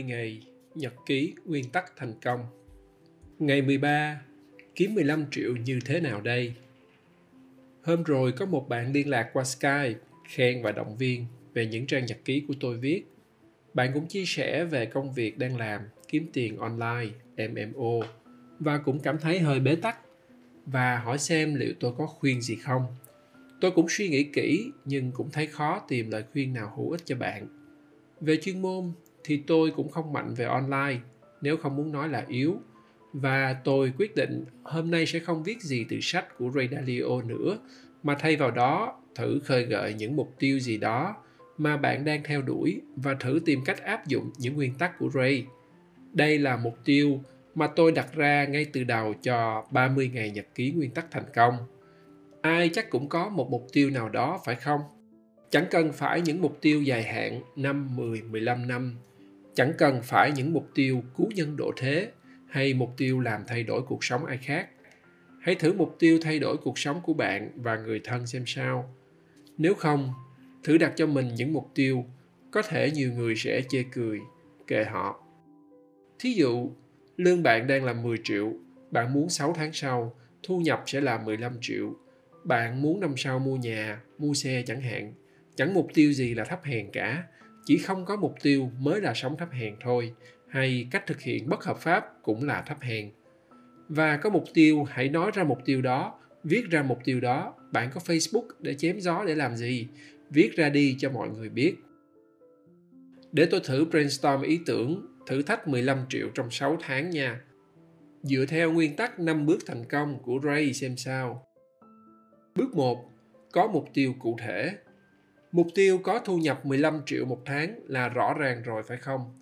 30 ngày nhật ký nguyên tắc thành công. Ngày 13, kiếm 15 triệu như thế nào đây? Hôm rồi có một bạn liên lạc qua Skype, khen và động viên về những trang nhật ký của tôi viết. Bạn cũng chia sẻ về công việc đang làm, kiếm tiền online, MMO và cũng cảm thấy hơi bế tắc và hỏi xem liệu tôi có khuyên gì không. Tôi cũng suy nghĩ kỹ nhưng cũng thấy khó tìm lời khuyên nào hữu ích cho bạn. Về chuyên môn thì tôi cũng không mạnh về online, nếu không muốn nói là yếu. Và tôi quyết định hôm nay sẽ không viết gì từ sách của Ray Dalio nữa, mà thay vào đó thử khơi gợi những mục tiêu gì đó mà bạn đang theo đuổi và thử tìm cách áp dụng những nguyên tắc của Ray. Đây là mục tiêu mà tôi đặt ra ngay từ đầu cho 30 ngày nhật ký nguyên tắc thành công. Ai chắc cũng có một mục tiêu nào đó phải không? Chẳng cần phải những mục tiêu dài hạn 5, 10, 15 năm. Chẳng cần phải những mục tiêu cứu nhân độ thế hay mục tiêu làm thay đổi cuộc sống ai khác. Hãy thử mục tiêu thay đổi cuộc sống của bạn và người thân xem sao. Nếu không, thử đặt cho mình những mục tiêu có thể nhiều người sẽ chê cười, kệ họ. Thí dụ, lương bạn đang là 10 triệu, bạn muốn 6 tháng sau, thu nhập sẽ là 15 triệu. Bạn muốn năm sau mua nhà, mua xe chẳng hạn. Chẳng mục tiêu gì là thấp hèn cả, chỉ không có mục tiêu mới là sống thấp hèn thôi, hay cách thực hiện bất hợp pháp cũng là thấp hèn. Và có mục tiêu, hãy nói ra mục tiêu đó, viết ra mục tiêu đó. Bạn có Facebook để chém gió để làm gì? Viết ra đi cho mọi người biết. Để tôi thử brainstorm ý tưởng, thử thách 15 triệu trong 6 tháng nha. Dựa theo nguyên tắc 5 bước thành công của Ray xem sao. Bước 1. Có mục tiêu cụ thể. Mục tiêu có thu nhập 15 triệu một tháng là rõ ràng rồi phải không?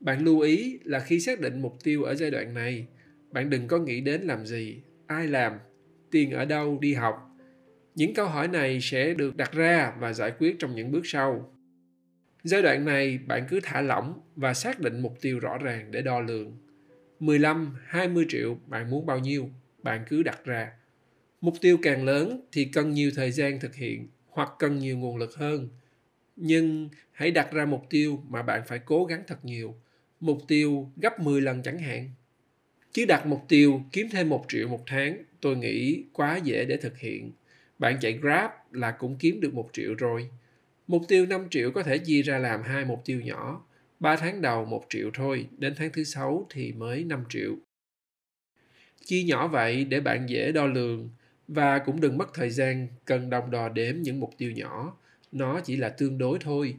Bạn lưu ý là khi xác định mục tiêu ở giai đoạn này, bạn đừng có nghĩ đến làm gì, ai làm, tiền ở đâu đi học. Những câu hỏi này sẽ được đặt ra và giải quyết trong những bước sau. Giai đoạn này bạn cứ thả lỏng và xác định mục tiêu rõ ràng để đo lường. 15, 20 triệu bạn muốn bao nhiêu, bạn cứ đặt ra. Mục tiêu càng lớn thì cần nhiều thời gian thực hiện hoặc cần nhiều nguồn lực hơn. Nhưng hãy đặt ra mục tiêu mà bạn phải cố gắng thật nhiều. Mục tiêu gấp 10 lần chẳng hạn. Chứ đặt mục tiêu kiếm thêm 1 triệu một tháng, tôi nghĩ quá dễ để thực hiện. Bạn chạy Grab là cũng kiếm được 1 triệu rồi. Mục tiêu 5 triệu có thể chia ra làm hai mục tiêu nhỏ. 3 tháng đầu 1 triệu thôi, đến tháng thứ 6 thì mới 5 triệu. Chia nhỏ vậy để bạn dễ đo lường và cũng đừng mất thời gian cần đồng đo đếm những mục tiêu nhỏ. Nó chỉ là tương đối thôi.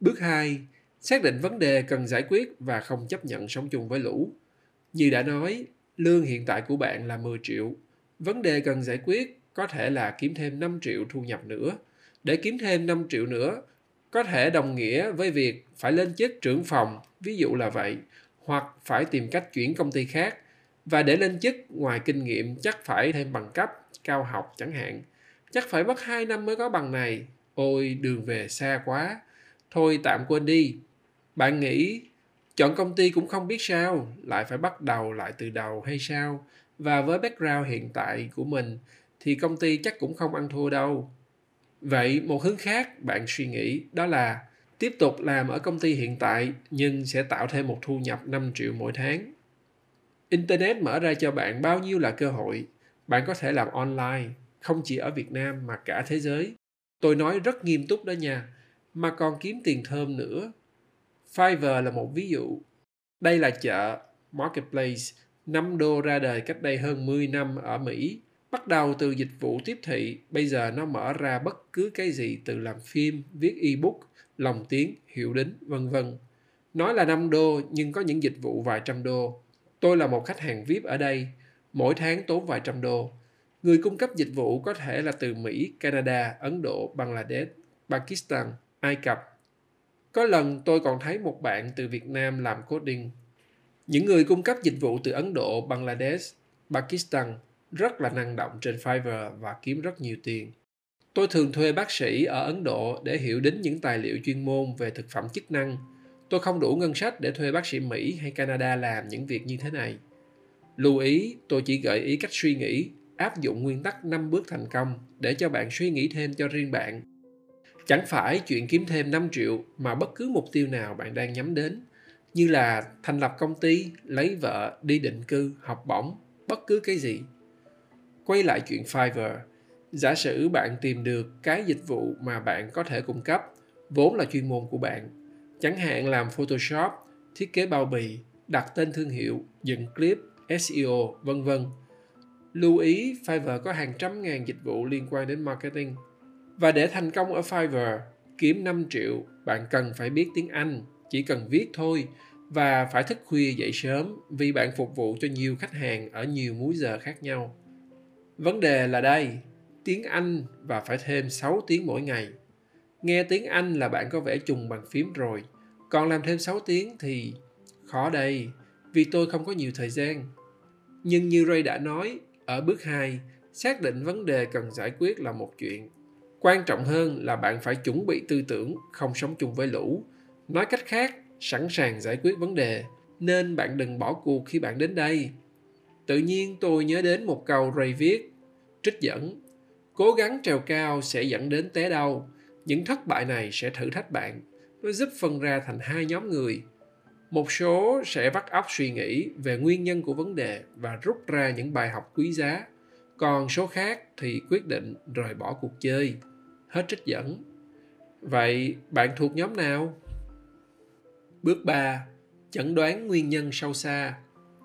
Bước 2. Xác định vấn đề cần giải quyết và không chấp nhận sống chung với lũ. Như đã nói, lương hiện tại của bạn là 10 triệu. Vấn đề cần giải quyết có thể là kiếm thêm 5 triệu thu nhập nữa. Để kiếm thêm 5 triệu nữa, có thể đồng nghĩa với việc phải lên chức trưởng phòng, ví dụ là vậy, hoặc phải tìm cách chuyển công ty khác. Và để lên chức, ngoài kinh nghiệm chắc phải thêm bằng cấp, cao học chẳng hạn. Chắc phải mất 2 năm mới có bằng này. Ôi, đường về xa quá. Thôi tạm quên đi. Bạn nghĩ chọn công ty cũng không biết sao, lại phải bắt đầu lại từ đầu hay sao? Và với background hiện tại của mình thì công ty chắc cũng không ăn thua đâu. Vậy một hướng khác bạn suy nghĩ đó là tiếp tục làm ở công ty hiện tại nhưng sẽ tạo thêm một thu nhập 5 triệu mỗi tháng. Internet mở ra cho bạn bao nhiêu là cơ hội. Bạn có thể làm online, không chỉ ở Việt Nam mà cả thế giới. Tôi nói rất nghiêm túc đó nha, mà còn kiếm tiền thơm nữa. Fiverr là một ví dụ. Đây là chợ, marketplace, 5 đô ra đời cách đây hơn 10 năm ở Mỹ Bắt đầu từ dịch vụ tiếp thị, bây giờ nó mở ra bất cứ cái gì từ làm phim, viết ebook, lồng tiếng, hiệu đính, vân vân. Nói là 5 đô nhưng có những dịch vụ vài trăm đô. Tôi là một khách hàng VIP ở đây, mỗi tháng tốn vài trăm đô. Người cung cấp dịch vụ có thể là từ Mỹ, Canada, Ấn Độ, Bangladesh, Pakistan, Ai Cập. Có lần tôi còn thấy một bạn từ Việt Nam làm coding. Những người cung cấp dịch vụ từ Ấn Độ, Bangladesh, Pakistan rất là năng động trên Fiverr và kiếm rất nhiều tiền. Tôi thường thuê bác sĩ ở Ấn Độ để hiểu đến những tài liệu chuyên môn về thực phẩm chức năng. Tôi không đủ ngân sách để thuê bác sĩ Mỹ hay Canada làm những việc như thế này. Lưu ý, tôi chỉ gợi ý cách suy nghĩ, áp dụng nguyên tắc 5 bước thành công để cho bạn suy nghĩ thêm cho riêng bạn. Chẳng phải chuyện kiếm thêm 5 triệu mà bất cứ mục tiêu nào bạn đang nhắm đến, như là thành lập công ty, lấy vợ, đi định cư, học bổng, bất cứ cái gì. Quay lại chuyện Fiverr, giả sử bạn tìm được cái dịch vụ mà bạn có thể cung cấp, vốn là chuyên môn của bạn, chẳng hạn làm Photoshop, thiết kế bao bì, đặt tên thương hiệu, dựng clip, SEO, vân vân. Lưu ý Fiverr có hàng trăm ngàn dịch vụ liên quan đến marketing. Và để thành công ở Fiverr, kiếm 5 triệu, bạn cần phải biết tiếng Anh, chỉ cần viết thôi và phải thức khuya dậy sớm vì bạn phục vụ cho nhiều khách hàng ở nhiều múi giờ khác nhau. Vấn đề là đây, tiếng Anh và phải thêm 6 tiếng mỗi ngày. Nghe tiếng Anh là bạn có vẻ trùng bằng phím rồi, còn làm thêm 6 tiếng thì khó đây, vì tôi không có nhiều thời gian. Nhưng như Ray đã nói, ở bước 2, xác định vấn đề cần giải quyết là một chuyện. Quan trọng hơn là bạn phải chuẩn bị tư tưởng không sống chung với lũ. Nói cách khác, sẵn sàng giải quyết vấn đề, nên bạn đừng bỏ cuộc khi bạn đến đây. Tự nhiên tôi nhớ đến một câu Ray viết, trích dẫn, cố gắng trèo cao sẽ dẫn đến té đau. Những thất bại này sẽ thử thách bạn. Nó giúp phân ra thành hai nhóm người. Một số sẽ vắt óc suy nghĩ về nguyên nhân của vấn đề và rút ra những bài học quý giá. Còn số khác thì quyết định rời bỏ cuộc chơi. Hết trích dẫn. Vậy bạn thuộc nhóm nào? Bước 3. Chẩn đoán nguyên nhân sâu xa.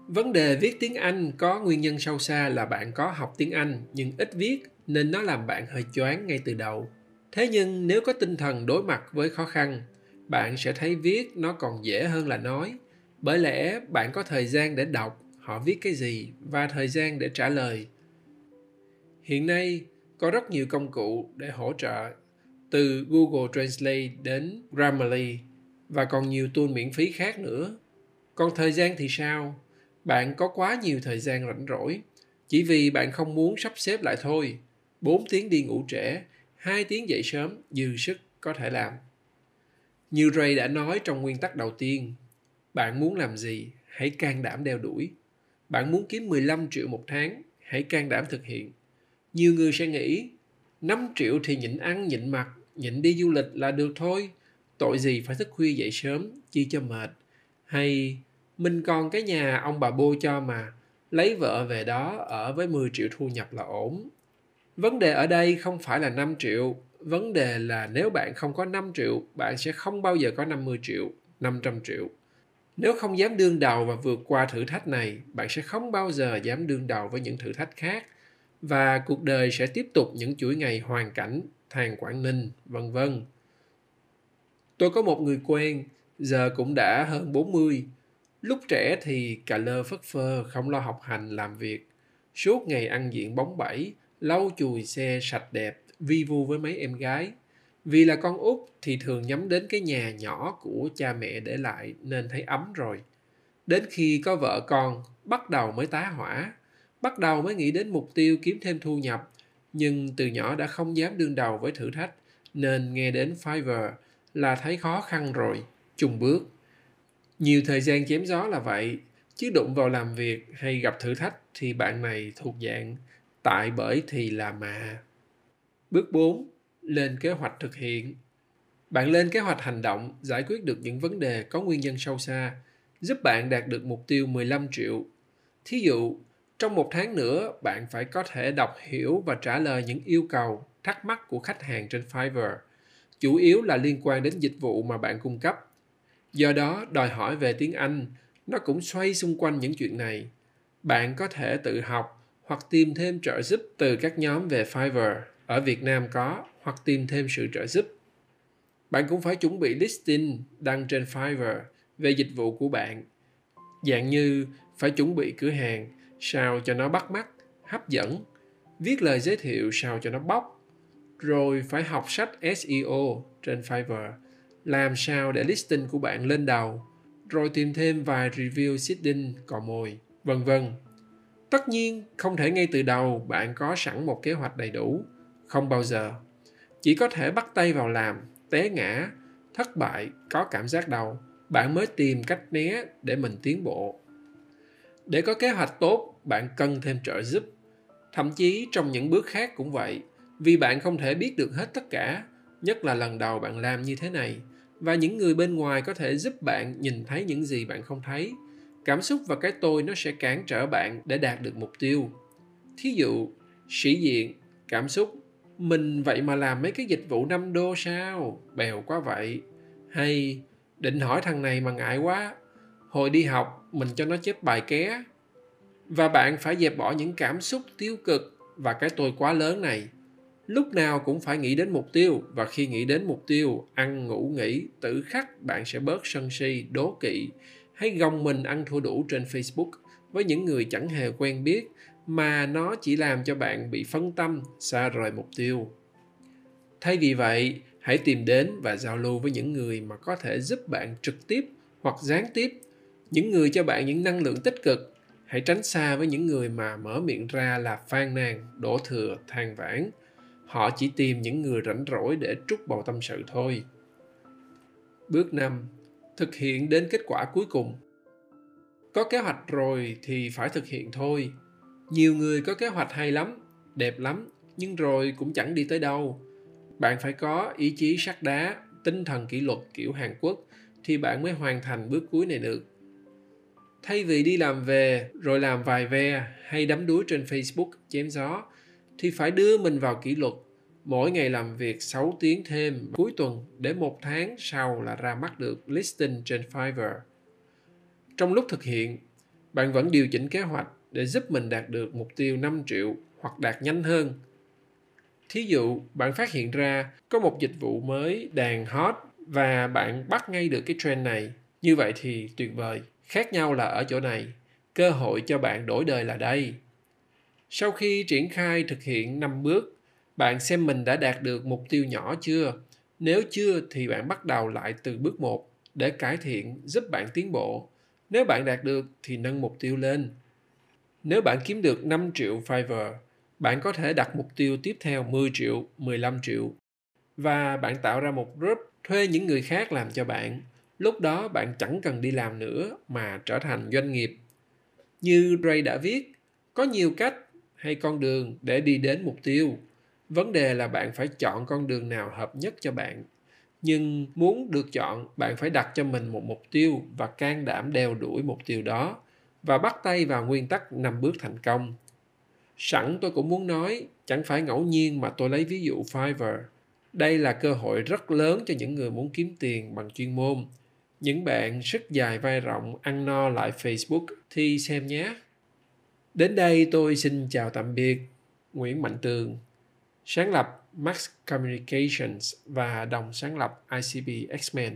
Vấn đề viết tiếng Anh có nguyên nhân sâu xa là bạn có học tiếng Anh nhưng ít viết nên nó làm bạn hơi choáng ngay từ đầu. Thế nhưng nếu có tinh thần đối mặt với khó khăn, bạn sẽ thấy viết nó còn dễ hơn là nói. Bởi lẽ bạn có thời gian để đọc họ viết cái gì và thời gian để trả lời. Hiện nay có rất nhiều công cụ để hỗ trợ từ Google Translate đến Grammarly và còn nhiều tool miễn phí khác nữa. Còn thời gian thì sao? Bạn có quá nhiều thời gian rảnh rỗi, chỉ vì bạn không muốn sắp xếp lại thôi. 4 tiếng đi ngủ trễ, 2 tiếng dậy sớm, dư sức có thể làm. Như Ray đã nói trong nguyên tắc đầu tiên, bạn muốn làm gì, hãy can đảm đeo đuổi. Bạn muốn kiếm 15 triệu một tháng, hãy can đảm thực hiện. Nhiều người sẽ nghĩ, 5 triệu thì nhịn ăn, nhịn mặc, nhịn đi du lịch là được thôi tội gì phải thức khuya dậy sớm chi cho mệt hay mình còn cái nhà ông bà bô cho mà lấy vợ về đó ở với 10 triệu thu nhập là ổn vấn đề ở đây không phải là 5 triệu vấn đề là nếu bạn không có 5 triệu bạn sẽ không bao giờ có 50 triệu 500 triệu nếu không dám đương đầu và vượt qua thử thách này bạn sẽ không bao giờ dám đương đầu với những thử thách khác và cuộc đời sẽ tiếp tục những chuỗi ngày hoàn cảnh thàn quảng ninh vân vân Tôi có một người quen, giờ cũng đã hơn 40. Lúc trẻ thì cà lơ phất phơ, không lo học hành làm việc. Suốt ngày ăn diện bóng bẩy, lau chùi xe sạch đẹp, vi vu với mấy em gái. Vì là con út thì thường nhắm đến cái nhà nhỏ của cha mẹ để lại nên thấy ấm rồi. Đến khi có vợ con, bắt đầu mới tá hỏa. Bắt đầu mới nghĩ đến mục tiêu kiếm thêm thu nhập. Nhưng từ nhỏ đã không dám đương đầu với thử thách, nên nghe đến Fiverr là thấy khó khăn rồi, trùng bước. Nhiều thời gian chém gió là vậy, chứ đụng vào làm việc hay gặp thử thách thì bạn này thuộc dạng tại bởi thì là mà. Bước 4. Lên kế hoạch thực hiện. Bạn lên kế hoạch hành động, giải quyết được những vấn đề có nguyên nhân sâu xa, giúp bạn đạt được mục tiêu 15 triệu. Thí dụ, trong một tháng nữa, bạn phải có thể đọc hiểu và trả lời những yêu cầu, thắc mắc của khách hàng trên Fiverr chủ yếu là liên quan đến dịch vụ mà bạn cung cấp. Do đó, đòi hỏi về tiếng Anh, nó cũng xoay xung quanh những chuyện này. Bạn có thể tự học hoặc tìm thêm trợ giúp từ các nhóm về Fiverr ở Việt Nam có hoặc tìm thêm sự trợ giúp. Bạn cũng phải chuẩn bị listing đăng trên Fiverr về dịch vụ của bạn. Dạng như phải chuẩn bị cửa hàng sao cho nó bắt mắt, hấp dẫn, viết lời giới thiệu sao cho nó bóc rồi phải học sách SEO trên Fiverr, làm sao để listing của bạn lên đầu, rồi tìm thêm vài review sitting cò mồi, vân vân. Tất nhiên, không thể ngay từ đầu bạn có sẵn một kế hoạch đầy đủ, không bao giờ. Chỉ có thể bắt tay vào làm, té ngã, thất bại, có cảm giác đau, bạn mới tìm cách né để mình tiến bộ. Để có kế hoạch tốt, bạn cần thêm trợ giúp. Thậm chí trong những bước khác cũng vậy, vì bạn không thể biết được hết tất cả nhất là lần đầu bạn làm như thế này và những người bên ngoài có thể giúp bạn nhìn thấy những gì bạn không thấy cảm xúc và cái tôi nó sẽ cản trở bạn để đạt được mục tiêu thí dụ sĩ diện cảm xúc mình vậy mà làm mấy cái dịch vụ 5 đô sao? Bèo quá vậy. Hay, định hỏi thằng này mà ngại quá. Hồi đi học, mình cho nó chép bài ké. Và bạn phải dẹp bỏ những cảm xúc tiêu cực và cái tôi quá lớn này. Lúc nào cũng phải nghĩ đến mục tiêu, và khi nghĩ đến mục tiêu, ăn, ngủ, nghỉ, tự khắc, bạn sẽ bớt sân si, đố kỵ. Hay gồng mình ăn thua đủ trên facebook với những người chẳng hề quen biết mà nó chỉ làm cho bạn bị phân tâm, xa rời mục tiêu. Thay vì vậy, hãy tìm đến và giao lưu với những người mà có thể giúp bạn trực tiếp hoặc gián tiếp, những người cho bạn những năng lượng tích cực. Hãy tránh xa với những người mà mở miệng ra là phàn nàn, đổ thừa, than vãn. Họ chỉ tìm những người rảnh rỗi để trút bầu tâm sự thôi. Bước 5 thực hiện đến kết quả cuối cùng. Có kế hoạch rồi thì phải thực hiện thôi nhiều người có kế hoạch hay lắm đẹp lắm nhưng rồi cũng chẳng đi tới đâu bạn phải có ý chí sắt đá tinh thần kỷ luật kiểu hàn quốc thì bạn mới hoàn thành bước cuối này được thay vì đi làm về rồi làm vài ve hay đắm đuối trên facebook chém gió thì phải đưa mình vào kỷ luật mỗi ngày làm việc 6 tiếng thêm cuối tuần để một tháng sau là ra mắt được listing trên Fiverr. Trong lúc thực hiện, bạn vẫn điều chỉnh kế hoạch để giúp mình đạt được mục tiêu 5 triệu hoặc đạt nhanh hơn. Thí dụ, bạn phát hiện ra có một dịch vụ mới đang hot và bạn bắt ngay được cái trend này. Như vậy thì tuyệt vời. Khác nhau là ở chỗ này, cơ hội cho bạn đổi đời là đây. Sau khi triển khai thực hiện 5 bước, bạn xem mình đã đạt được mục tiêu nhỏ chưa? Nếu chưa thì bạn bắt đầu lại từ bước 1 để cải thiện giúp bạn tiến bộ. Nếu bạn đạt được thì nâng mục tiêu lên. Nếu bạn kiếm được 5 triệu Fiverr, bạn có thể đặt mục tiêu tiếp theo 10 triệu, 15 triệu. Và bạn tạo ra một group thuê những người khác làm cho bạn. Lúc đó bạn chẳng cần đi làm nữa mà trở thành doanh nghiệp. Như Ray đã viết, có nhiều cách hay con đường để đi đến mục tiêu. Vấn đề là bạn phải chọn con đường nào hợp nhất cho bạn. Nhưng muốn được chọn, bạn phải đặt cho mình một mục tiêu và can đảm đeo đuổi mục tiêu đó và bắt tay vào nguyên tắc năm bước thành công. Sẵn tôi cũng muốn nói, chẳng phải ngẫu nhiên mà tôi lấy ví dụ Fiverr. Đây là cơ hội rất lớn cho những người muốn kiếm tiền bằng chuyên môn. Những bạn sức dài vai rộng ăn no lại Facebook thì xem nhé. Đến đây tôi xin chào tạm biệt. Nguyễn Mạnh Tường, sáng lập Max Communications và đồng sáng lập ICB X-Men.